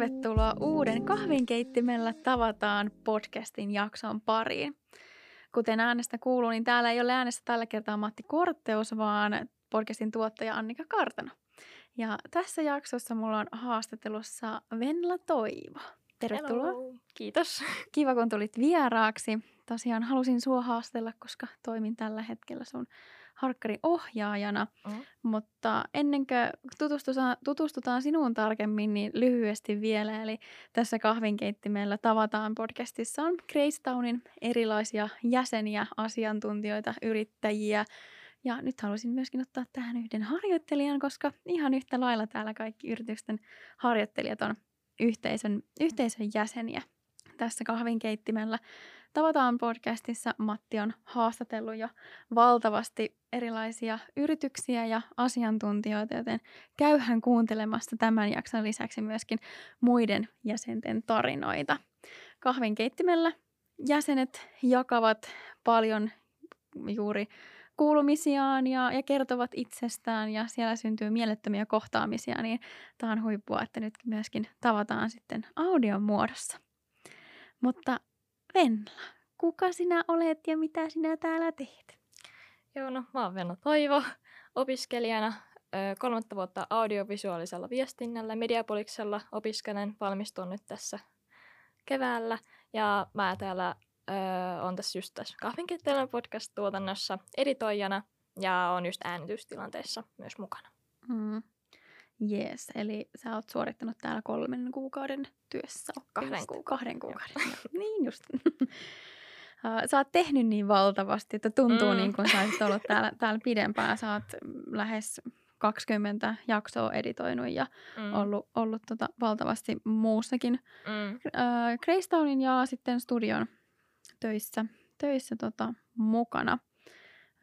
tervetuloa uuden kahvinkeittimellä tavataan podcastin jakson pariin. Kuten äänestä kuuluu, niin täällä ei ole äänestä tällä kertaa Matti Kortteus, vaan podcastin tuottaja Annika Kartano. Ja tässä jaksossa mulla on haastattelussa Venla Toivo. Tervetuloa. Hello. Kiitos. Kiva, kun tulit vieraaksi. Tosiaan halusin sua haastella, koska toimin tällä hetkellä sun harkkari ohjaajana. Mm. Mutta ennen kuin tutustutaan, tutustutaan sinuun tarkemmin, niin lyhyesti vielä. Eli tässä kahvinkeittimellä tavataan podcastissa on Gracetownin erilaisia jäseniä, asiantuntijoita, yrittäjiä. Ja nyt haluaisin myöskin ottaa tähän yhden harjoittelijan, koska ihan yhtä lailla täällä kaikki yritysten harjoittelijat on yhteisön, yhteisön jäseniä tässä kahvinkeittimellä. Tavataan podcastissa Matti on haastatellut jo valtavasti erilaisia yrityksiä ja asiantuntijoita, joten käyhän kuuntelemassa tämän jakson lisäksi myöskin muiden jäsenten tarinoita. Kahvinkeittimellä jäsenet jakavat paljon juuri kuulumisiaan ja, ja kertovat itsestään ja siellä syntyy mielettömiä kohtaamisia, niin tämä on huippua, että nyt myöskin tavataan sitten audion muodossa. Mutta Venla, kuka sinä olet ja mitä sinä täällä teet? Joo, no mä oon Venno Toivo, opiskelijana kolmatta vuotta audiovisuaalisella viestinnällä Mediapoliksella opiskelen, valmistun nyt tässä keväällä. Ja mä täällä on tässä just tässä kahvinkettelyn podcast-tuotannossa editoijana ja on just äänitystilanteessa myös mukana. Hmm. Jees, eli sä oot suorittanut täällä kolmen kuukauden työssä Kahden kuukauden. Kahden kuukauden, joo. niin just. Sä oot tehnyt niin valtavasti, että tuntuu mm. Niin kuin sä olisit ollut täällä, täällä pidempään. Sä oot lähes 20 jaksoa editoinut ja Mm. ollut, ollut tota valtavasti muussakin Mm. äh, ja sitten studion töissä, töissä tota, mukana.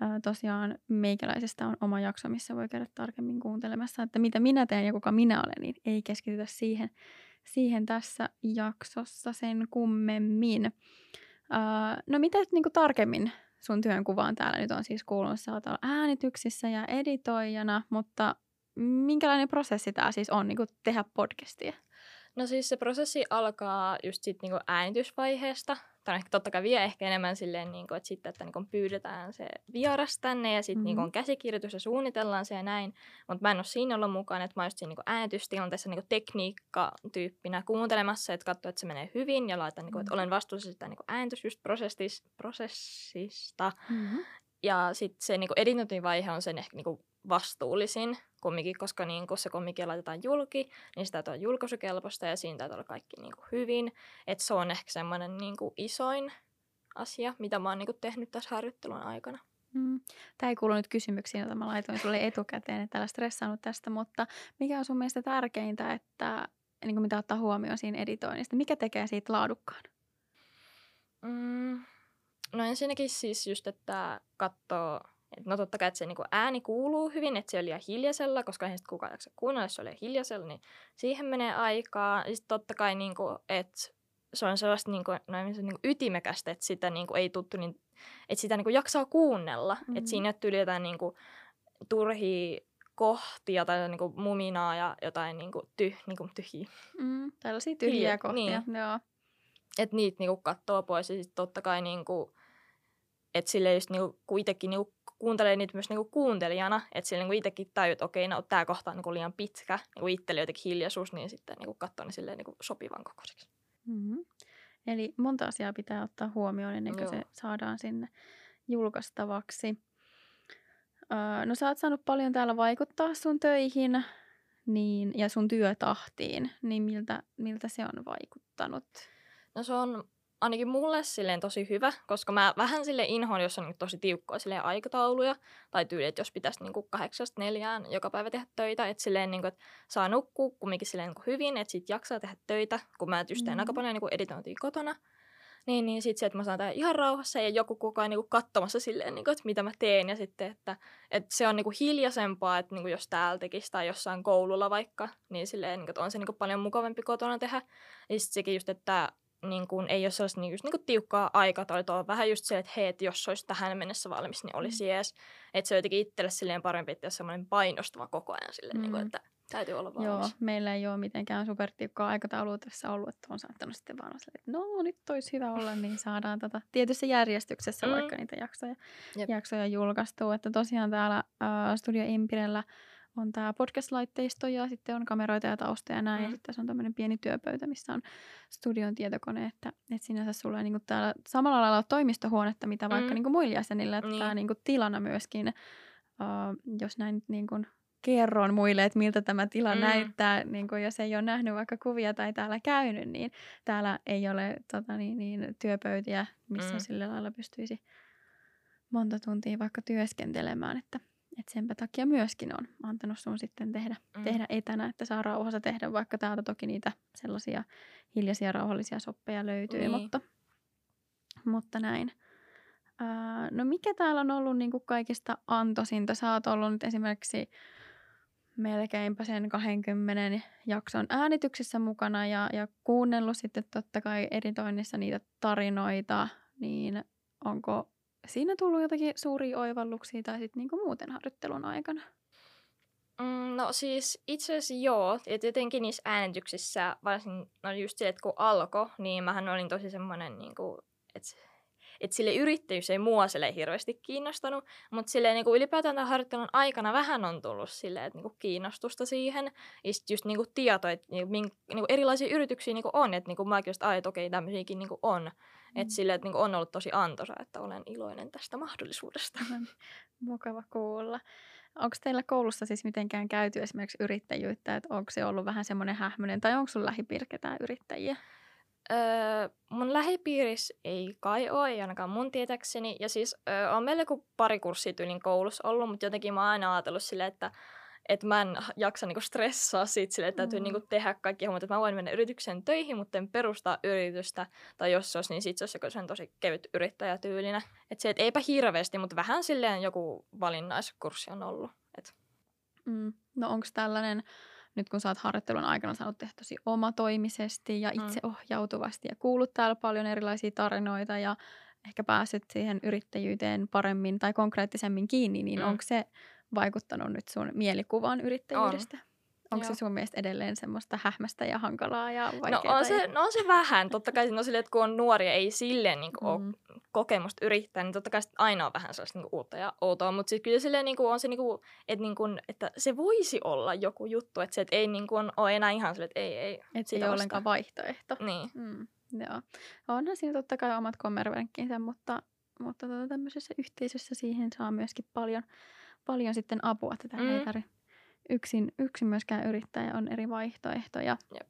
Äh, tosiaan meikäläisestä on oma jakso, missä voi käydä tarkemmin kuuntelemassa, että mitä minä teen ja kuka minä olen, niin ei keskitytä siihen, siihen tässä jaksossa sen kummemmin. Äh, no mitä niin kuin tarkemmin sun työnkuvaan täällä nyt on siis kuulunut? Sä oot äänityksissä ja editoijana, mutta minkälainen prosessi tämä siis on niin kuin tehdä podcastia? No siis se prosessi alkaa just sit niinku äänitysvaiheesta. Tai ehkä totta kai vie ehkä enemmän silleen, niinku, että sitten, että niinku pyydetään se vieras tänne ja sitten Mhm. mm-hmm. on käsikirjoitus ja suunnitellaan se ja näin. Mutta mä en ole siinä ollut mukana, että mä oon just siinä niinku äänitystilanteessa niinku tekniikka-tyyppinä kuuntelemassa, että katsoo, että se menee hyvin ja laitan, niinku, että olen vastuussa sitä niinku äänitys just prosessis, prosessista. Mm-hmm. Ja sitten se niinku editointivaihe on sen ehkä niinku vastuullisin kumminkin, koska niinku se kumminkin laitetaan julki, niin sitä täytyy olla julkaisukelpoista ja siinä täytyy olla kaikki niinku hyvin. Et se on ehkä semmoinen niinku isoin asia, mitä mä oon niinku tehnyt tässä harjoittelun aikana. Mm. Tämä ei kuulu nyt kysymyksiin, joita mä laitoin sulle etukäteen, että älä stressaannut tästä, mutta mikä on sun mielestä tärkeintä, että niin kuin mitä ottaa huomioon siinä editoinnista? Mikä tekee siitä laadukkaan? Mm. No ensinnäkin siis just, että katsoo, että no totta kai, että se niinku ääni kuuluu hyvin, että se on liian hiljaisella, koska eihän sitten kukaan jaksa kuunnella, jos se on liian hiljaisella, niin siihen menee aikaa. Ja sitten totta kai, niinku, että se on sellaista niinku, noin, se niinku ytimekästä, että sitä niinku ei tuttu, niin, että sitä niinku jaksaa kuunnella. Mm-hmm. Mhm. Että siinä ei tyyli jotain niinku, turhia kohtia tai niinku muminaa ja jotain niinku, tyh, niinku, tyhjiä. Mm. Tällaisia tyhjiä Hilja- kohtia. niin. Joo. että niitä niinku katsoo pois ja sitten totta kai niinku, että sille just niinku, kun itsekin niinku kuuntelee niitä myös niinku kuuntelijana, että sille niinku itsekin tajuu, että okei, no tämä kohta on niinku liian pitkä, niinku itselle jotenkin hiljaisuus, niin sitten niinku katsoo ne silleen niinku sopivan kokoiseksi. Mm-hmm. Eli monta asiaa pitää ottaa huomioon ennen kuin Joo. se saadaan sinne julkaistavaksi. Öö, no sä oot saanut paljon täällä vaikuttaa sun töihin niin, ja sun työtahtiin, niin miltä, miltä se on vaikuttanut? No se on ainakin mulle silleen tosi hyvä, koska mä vähän sille inhoon, jos on niinku tosi tiukkoja silleen aikatauluja, tai tyyli, että jos pitäisi niinku kahdeksasta neljään joka päivä tehdä töitä, että silleen niinku, että saa nukkua kumminkin silleen niinku hyvin, että sit jaksaa tehdä töitä, kun mä just teen Mhm. aika paljon niinku editointia kotona, niin, niin sitten se, että mä saan tehdä ihan rauhassa ja joku koko ajan niinku katsomassa silleen, niinku, että mitä mä teen. Ja sitten, että, että se on niinku hiljaisempaa, että niinku jos täällä tekisi tai jossain koululla vaikka, niin silleen, niinku, että on se niinku paljon mukavampi kotona tehdä. Ja sitten sekin just, että niin kuin, ei ole sellaista niin, just, niin kuin tiukkaa aikataulua, on vähän just se, että hei, että jos olisi tähän mennessä valmis, niin olisi jees. Että se on jotenkin itselle silleen parempi, että jos semmoinen painostava koko ajan silleen, Mm. niin kuin, että Täytyy olla valmis. Joo, meillä ei ole mitenkään supertiukkaa aikataulua tässä ollut, että on saattanut sitten vaan silleen, että no nyt olisi hyvä olla, niin saadaan tota, tietyssä järjestyksessä Mm. vaikka niitä jaksoja, Jep. jaksoja julkaistua. Että tosiaan täällä ä, Studio Impirellä on tämä podcast-laitteisto ja sitten on kameroita ja taustoja ja näin. Ja Mm. sitten tässä on tämmöinen pieni työpöytä, missä on studion tietokone, että, että sinänsä sulla ei niinku täällä samalla lailla toimistohuonetta, mitä vaikka Mm. niinku muilla jäsenillä, että Niin. tämä niinku tilana myöskin, uh, jos näin nyt niinku kerron muille, että miltä tämä tila Mm. mm. näyttää, niin kuin jos ei ole nähnyt vaikka kuvia tai täällä käynyt, niin täällä ei ole tota, niin, niin, työpöytiä, missä Mm. mm. sillä lailla pystyisi monta tuntia vaikka työskentelemään, että, että senpä takia myöskin on antanut sun sitten tehdä, Mm. tehdä etänä, että saa rauhassa tehdä, vaikka täältä toki niitä sellaisia hiljaisia rauhallisia soppeja löytyy, Niin. mutta, mutta näin. Ää, no mikä täällä on ollut niin kuin kaikista antoisinta? Sä oot ollut nyt esimerkiksi melkeinpä sen 20 jakson äänityksessä mukana ja, ja kuunnellut sitten totta kai editoinnissa niitä tarinoita, niin onko siinä tullut jotakin suuria oivalluksia tai sitten niinku muuten harjoittelun aikana? Mm, no siis itse asiassa joo, että jotenkin niissä äänityksissä, varsin no just se, että kun alkoi, niin mähän olin tosi semmoinen, niin että, että sille yrittäjyys ei mua sille hirveästi kiinnostanut, mutta sille niin ylipäätään tämän harjoittelun aikana vähän on tullut sille, että niin kiinnostusta siihen, ja sitten just niin kuin tieto, että niin kuin, niin kuin erilaisia yrityksiä niin kuin on, että niin kuin mäkin just, että okei, tämmöisiäkin niin kuin on, mm. että sille, että niin kuin on ollut tosi antoisa, että olen iloinen tästä mahdollisuudesta. Mukava kuulla. Onko teillä koulussa siis mitenkään käyty esimerkiksi yrittäjyyttä, että onko se ollut vähän semmoinen hähmöinen, tai onko sun lähipiiri ketään yrittäjiä? Öö, mun lähipiirissä ei kai ole, ei ainakaan mun tietäkseni. Ja siis öö, on meillä joku pari kurssia tyylin koulussa ollut, mutta jotenkin mä oon aina ajatellut silleen, että että mä en jaksa niinku stressaa siitä silleen, että täytyy Mm. niinku tehdä kaikki hommat. Että mä voin mennä yritykseen töihin, mutta en perustaa yritystä. Tai jos se olisi, niin sit se olisi joku tosi kevyt yrittäjätyylinen. Että se, et eipä hirveästi, mutta vähän silleen joku valinnaiskurssi on ollut. Et, Mm. No onko tällainen, nyt kun sä oot harjoittelun aikana saanut tehdä tosi omatoimisesti ja Mm. itseohjautuvasti ja kuullut täällä paljon erilaisia tarinoita ja ehkä päässyt siihen yrittäjyyteen paremmin tai konkreettisemmin kiinni, niin Mm. onko se vaikuttanut nyt sun mielikuvaan yrittäjyydestä? Onko se Joo. sun mielestä edelleen semmoista hähmästä ja hankalaa ja no, vaikeaa? on se, no on se vähän. Totta kai no silleen, että kun on nuoria, ei silleen niin mm. ole Mm. kokemusta yrittää, niin totta kai aina on vähän sellaista niinku uutta ja outoa, mutta sitten kyllä silleen niinku on se, niinku, että, niinku, että se voisi olla joku juttu, että se et ei niinku ole enää ihan silleen, että ei, ei. Että se ei ole ollenkaan vaihtoehto. Niin. Mm, joo. Onhan siinä totta kai omat kommervenkkinsä, mutta, mutta tota, tämmöisessä yhteisössä siihen saa myöskin paljon, paljon sitten apua. että Tätä mm. ei tarvitse yksin, yksin myöskään yrittää ja on eri vaihtoehtoja. Jep.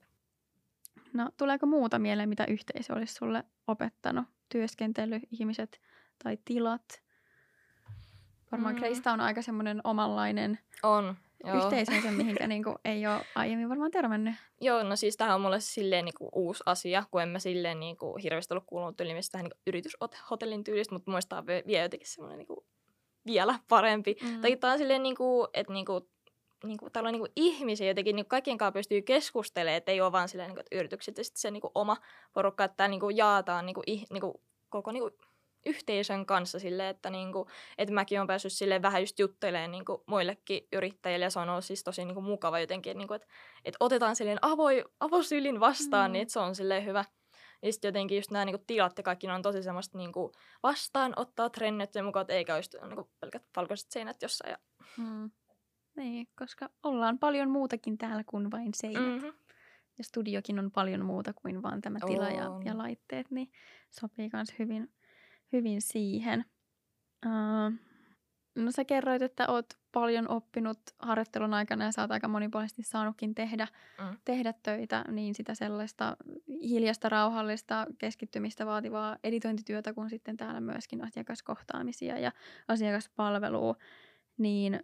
No, tuleeko muuta mieleen, mitä yhteisö olisi sulle opettanut? Työskentely, ihmiset tai tilat? Varmaan Mm. Kreista on aika semmoinen omanlainen On. Joo. yhteisönsä, mihinkä niinku ei ole aiemmin varmaan törmännyt. Joo, no siis tämähän on mulle silleen niinku uusi asia, kun en mä silleen niinku hirveästi ollut kuulunut tyyliin tähän niinku yrityshotellin tyylistä, mutta muistaa vie, vie jotenkin semmoinen niinku vielä parempi. Mm. Tai tää on silleen, niinku, että niinku, niinku, täällä on niinku ihmisiä jotenkin, niinku kaikkien kanssa pystyy keskustelemaan, että ei ole vaan silleen, niinku, että yritykset ja sitten se niinku, oma porukka, että tää niinku, jaataan niinku, ih, niinku, koko niinku, yhteisön kanssa silleen, että, niinku, että mäkin olen päässyt silleen vähän just juttelemaan niinku, muillekin yrittäjille ja se on ollut siis tosi niinku, mukava jotenkin, niinku, että, että otetaan silleen avoi, avosylin vastaan, mm. niin että se on silleen hyvä. Ja sitten jotenkin just nämä niinku, tilat ja kaikki ne on tosi semmoista niinku, vastaanottaa trendit ja mukaan, että eikä olisi niinku, pelkät valkoiset seinät jossain. Ja, Mm. Niin, koska ollaan paljon muutakin täällä kuin vain seinät. Mm. mm-hmm. Ja studiokin on paljon muuta kuin vain tämä tila ja, ja laitteet, niin sopii myös hyvin, hyvin siihen. Uh, no sä kerroit, että oot paljon oppinut harjoittelun aikana ja sä oot aika monipuolisesti saanutkin tehdä, Mm. tehdä töitä, niin sitä sellaista hiljasta, rauhallista, keskittymistä vaativaa editointityötä, kuin sitten täällä myöskin asiakaskohtaamisia ja asiakaspalvelua, niin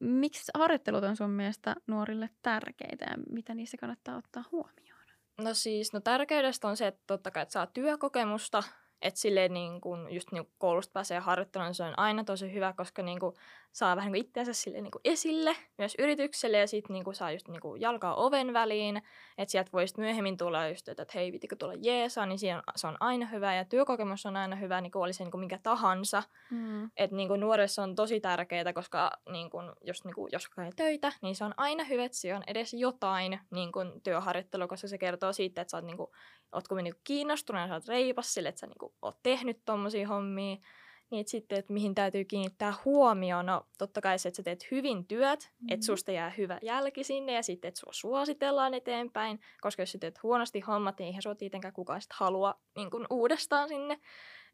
miksi harjoittelut on sun mielestä nuorille tärkeitä ja mitä niissä kannattaa ottaa huomioon? No siis, no tärkeydestä on se, että totta kai että saa työkokemusta, että silleen niin kun just niin kun koulusta pääsee harjoittelemaan, niin se on aina tosi hyvä, koska niin kun saa vähän niin itseänsä sille niin esille myös yritykselle ja sitten niin saa just niin jalkaa oven väliin, että sieltä voisi myöhemmin tulla just, että hei, vitikö tulla jeesaa, niin siinä se on aina hyvä ja työkokemus on aina hyvä, niin kuin oli se niin kuin minkä tahansa. Mm. Että niin nuoressa on tosi tärkeää, koska niin kuin, jos, niin kuin, jos käy töitä, niin se on aina hyvä, että se on edes jotain niin kuin työharjoittelu, koska se kertoo siitä, että sä oot, niin kuin, ootko niin kiinnostunut ja sä oot reipas sille, että sä niin kuin, oot tehnyt tommosia hommia niin sitten, että mihin täytyy kiinnittää huomioon, no totta kai se, että sä teet hyvin työt, mm-hmm. että susta jää hyvä jälki sinne ja sitten, että sua suositellaan eteenpäin, koska jos sä teet huonosti hommat, niin eihän sua tietenkään kukaan sit halua niin kuin uudestaan sinne.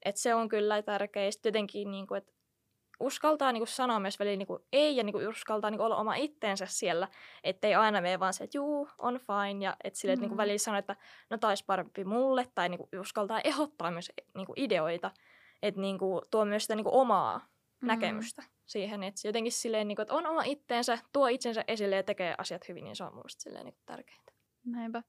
Että se on kyllä tärkeää. Sitten jotenkin, niin kuin, että uskaltaa niin kuin sanoa myös väliin niin ei ja niin kuin uskaltaa niin kuin olla oma itteensä siellä, ettei aina mene vaan se, että juu, on fine ja että sille, mm. että niin väliin sanoo, että no taisi parempi mulle tai niin kuin uskaltaa ehdottaa myös niin kuin ideoita, että niinku, tuo myös sitä niinku omaa mm. näkemystä siihen. Että jotenkin silleen, niinku, että on oma itteensä, tuo itsensä esille ja tekee asiat hyvin, niin se on mielestäni silleen niinku tärkeintä. Näinpä.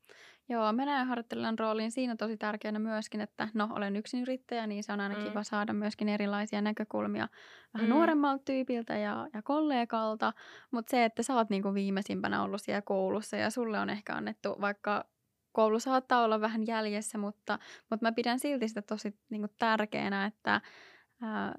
Joo, minä harjoittelijan rooliin siinä tosi tärkeänä myöskin, että no olen yksin yrittäjä, niin se on aina mm. kiva saada myöskin erilaisia näkökulmia vähän mm. nuoremmalta tyypiltä ja, ja kollegalta, mutta se, että sä oot niinku viimeisimpänä ollut siellä koulussa ja sulle on ehkä annettu vaikka koulu saattaa olla vähän jäljessä, mutta, mutta mä pidän silti sitä tosi niin kuin, tärkeänä, että ää,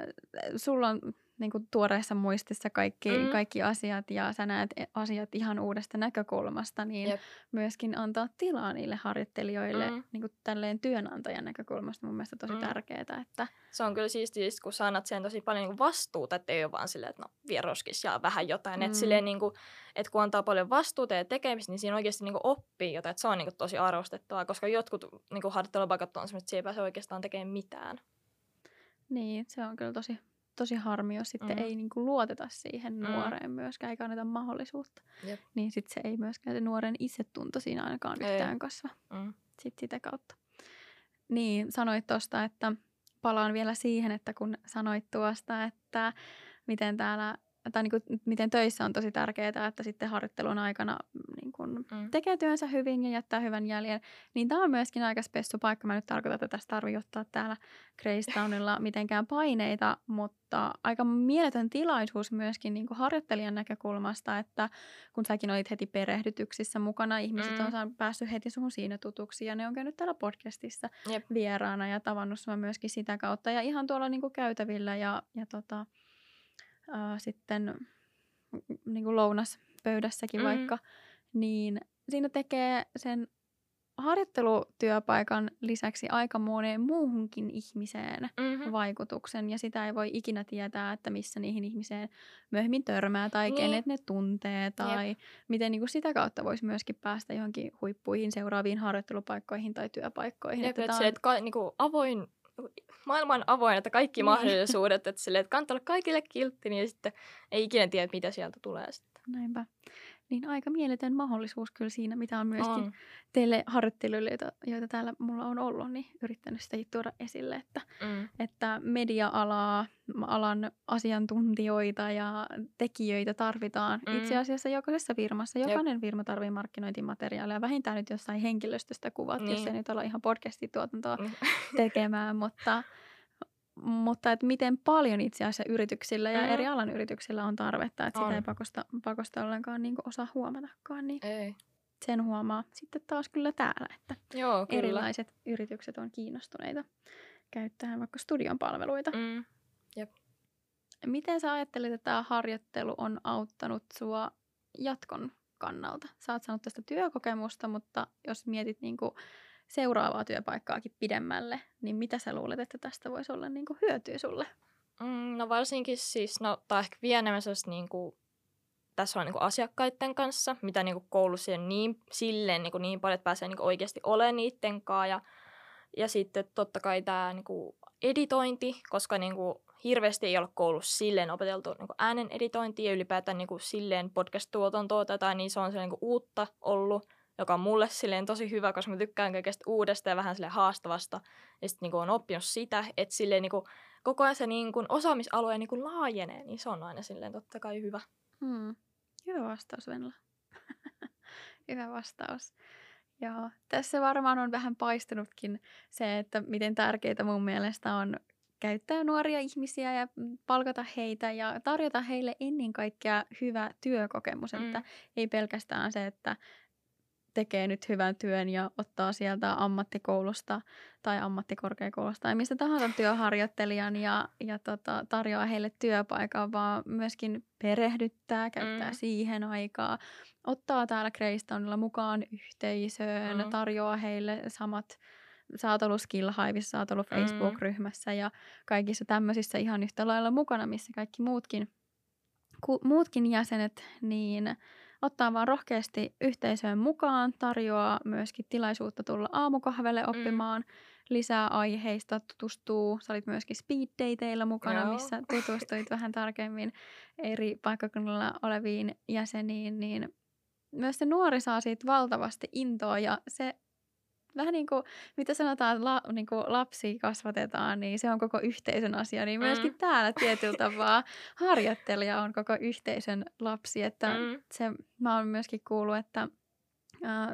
sulla on niin kuin, tuoreessa muistissa kaikki, mm. kaikki asiat ja sä näet e, asiat ihan uudesta näkökulmasta, niin Jep. myöskin antaa tilaa niille harjoittelijoille mm. niin kuin, tälleen työnantajan näkökulmasta mun mielestä tosi mm. tärkeää. Että... Se on kyllä siistiä, kun sä annat siihen tosi paljon niin kuin vastuuta, että ei ole vaan silleen, että no vieroskis ja vähän jotain. Mm. Että, silleen, niin kuin, että kun antaa paljon vastuuta ja tekemistä, niin siinä oikeasti niin kuin oppii jotain. Että se on niin kuin, tosi arvostettavaa, koska jotkut niin kuin harjoittelupaikat on sellaiset, että se ei pääse oikeastaan tekemään mitään. Niin, se on kyllä tosi, tosi harmi, jos sitten mm. ei niin kuin luoteta siihen mm. nuoreen myöskään, eikä anneta mahdollisuutta. Jep. Niin sitten se ei myöskään se nuoren itsetunto siinä ainakaan ei. yhtään kasva mm. sitten sitä kautta. Niin, sanoit tuosta, että palaan vielä siihen, että kun sanoit tuosta, että miten täällä tai niin kuin, miten töissä on tosi tärkeää, että sitten harjoittelun aikana mm. tekee työnsä hyvin ja jättää hyvän jäljen. Niin tämä on myöskin aika spessu paikka. Mä nyt tarkoitan, että tästä tarvii ottaa täällä Greystownilla mitenkään paineita, mutta aika mieletön tilaisuus myöskin niin kuin harjoittelijan näkökulmasta, että kun säkin olit heti perehdytyksissä mukana, ihmiset mm. on päässyt heti suhun siinä tutuksi ja ne on käynyt täällä podcastissa Jep. vieraana ja tavannut sua myöskin sitä kautta ja ihan tuolla niin kuin käytävillä ja, ja tota, äh, sitten niin kuin lounaspöydässäkin mm. vaikka, niin siinä tekee sen harjoittelutyöpaikan lisäksi aika moneen muuhunkin ihmiseen mm-hmm. vaikutuksen ja sitä ei voi ikinä tietää, että missä niihin ihmiseen myöhemmin törmää tai niin. kenet ne tuntee tai Jep. miten niin kuin sitä kautta voisi myöskin päästä johonkin huippuihin seuraaviin harjoittelupaikkoihin tai työpaikkoihin. Jep, että, että, on... että ka, niin kuin avoin maailma on avoin, että kaikki niin. mahdollisuudet, että, sille, että kannattaa olla kaikille kiltti, niin sitten ei ikinä tiedä, mitä sieltä tulee sitten. Näinpä. Niin aika mieletön mahdollisuus kyllä siinä, mitä on myöskin on. teille harjoittelijoille, joita, joita täällä mulla on ollut, niin yrittänyt sitä tuoda esille, että, mm. että media-alaa, alan asiantuntijoita ja tekijöitä tarvitaan mm. itse asiassa jokaisessa firmassa. Jokainen Jep. firma tarvitsee markkinointimateriaalia, vähintään nyt jossain henkilöstöstä kuvat, niin. jos ei nyt olla ihan podcastituotantoa mm. tekemään, mutta mutta että miten paljon itse asiassa yrityksillä ja mm. eri alan yrityksillä on tarvetta, että on. sitä ei pakosta, pakosta ollenkaan niin osaa huomatakaan. Niin ei. Sen huomaa sitten taas kyllä täällä, että Joo, kyllä. erilaiset yritykset on kiinnostuneita käyttämään vaikka studion palveluita. Mm. Jep. Miten sä ajattelet, että tämä harjoittelu on auttanut sua jatkon kannalta? Sä oot saanut tästä työkokemusta, mutta jos mietit niin kuin seuraavaa työpaikkaakin pidemmälle, niin mitä sä luulet, että tästä voisi olla niin kuin hyötyä sulle? Mm, no varsinkin siis, no tai ehkä vielä enemmän niin kuin, tässä on niin kuin asiakkaiden kanssa, mitä niin kuin koulussa on niin, silleen niin, kuin niin paljon, että pääsee niin kuin oikeasti olemaan niiden kanssa. Ja, ja sitten totta kai tämä niin kuin editointi, koska niin kuin hirveästi ei ole koulussa silleen opeteltu niin kuin äänen editointia ja ylipäätään niin kuin silleen podcast-tuotantoa tai niin se on niin kuin uutta ollut joka on mulle silleen tosi hyvä, koska mä tykkään kaikesta uudesta ja vähän sille haastavasta. Ja sitten niin on oppinut sitä, että silleen niin kuin, koko ajan se niin kuin, osaamisalue niin kuin laajenee, niin se on aina silleen totta kai hyvä. Hmm. Hyvä vastaus, Venla. hyvä vastaus. Joo, tässä varmaan on vähän paistunutkin se, että miten tärkeää mun mielestä on käyttää nuoria ihmisiä ja palkata heitä ja tarjota heille ennen kaikkea hyvä työkokemus. Mm. Että ei pelkästään se, että tekee nyt hyvän työn ja ottaa sieltä ammattikoulusta tai ammattikorkeakoulusta tai mistä tahansa työharjoittelijan ja, ja tota, tarjoaa heille työpaikan, vaan myöskin perehdyttää, käyttää mm. siihen aikaa, ottaa täällä Greystownilla mukaan yhteisöön, mm. tarjoaa heille samat sä oot ollut Skill Hiveissa, sä oot ollut mm. Facebook-ryhmässä ja kaikissa tämmöisissä ihan yhtä lailla mukana, missä kaikki muutkin, ku, muutkin jäsenet, niin ottaa vaan rohkeasti yhteisöön mukaan, tarjoaa myöskin tilaisuutta tulla aamukahvelle mm. oppimaan mm. lisää aiheista, tutustuu. Sä olit myöskin speed dateilla mukana, Joo. missä tutustuit vähän tarkemmin eri paikkakunnilla oleviin jäseniin, niin myös se nuori saa siitä valtavasti intoa ja se vähän niin kuin, mitä sanotaan, la, niin kuin lapsi kasvatetaan, niin se on koko yhteisön asia. Niin myöskin mm. täällä tietyllä tapaa harjoittelija on koko yhteisön lapsi. Että mm. se, mä oon myöskin kuullut, että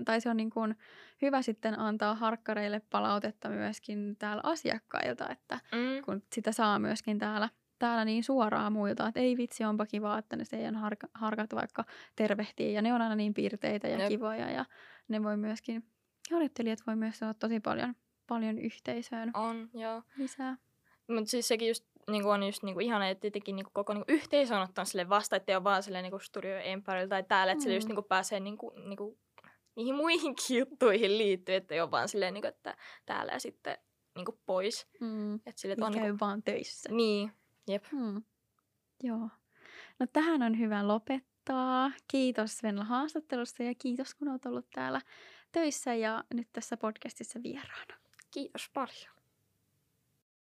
tai se on niin kuin hyvä sitten antaa harkkareille palautetta myöskin täällä asiakkailta, että mm. kun sitä saa myöskin täällä täällä niin suoraan muilta, että ei vitsi, onpa kiva, että ne teidän harkat vaikka tervehtii ja ne on aina niin piirteitä ja Jep. kivoja ja ne voi myöskin harjoittelijat voi myös saada tosi paljon, paljon yhteisöön on, joo. lisää. Mutta siis sekin just niin on just niin ihana, että tietenkin niin koko niin yhteisö on ottanut sille vasta, ettei ole vaan silleen niin Studio Empire tai täällä, että mm. sille just niin pääsee niin kuin, niin kuin, niihin muihinkin juttuihin liittyen, että ei ole vaan silleen, niin kuin, että täällä ja sitten niin kuin pois. Mm. Että sille, että on, käy niin kuin... vaan töissä. Niin, jep. Mm. Joo. No tähän on hyvä lopettaa. Kiitos Venla haastattelusta ja kiitos kun olet ollut täällä töissä ja nyt tässä podcastissa vieraana. Kiitos paljon.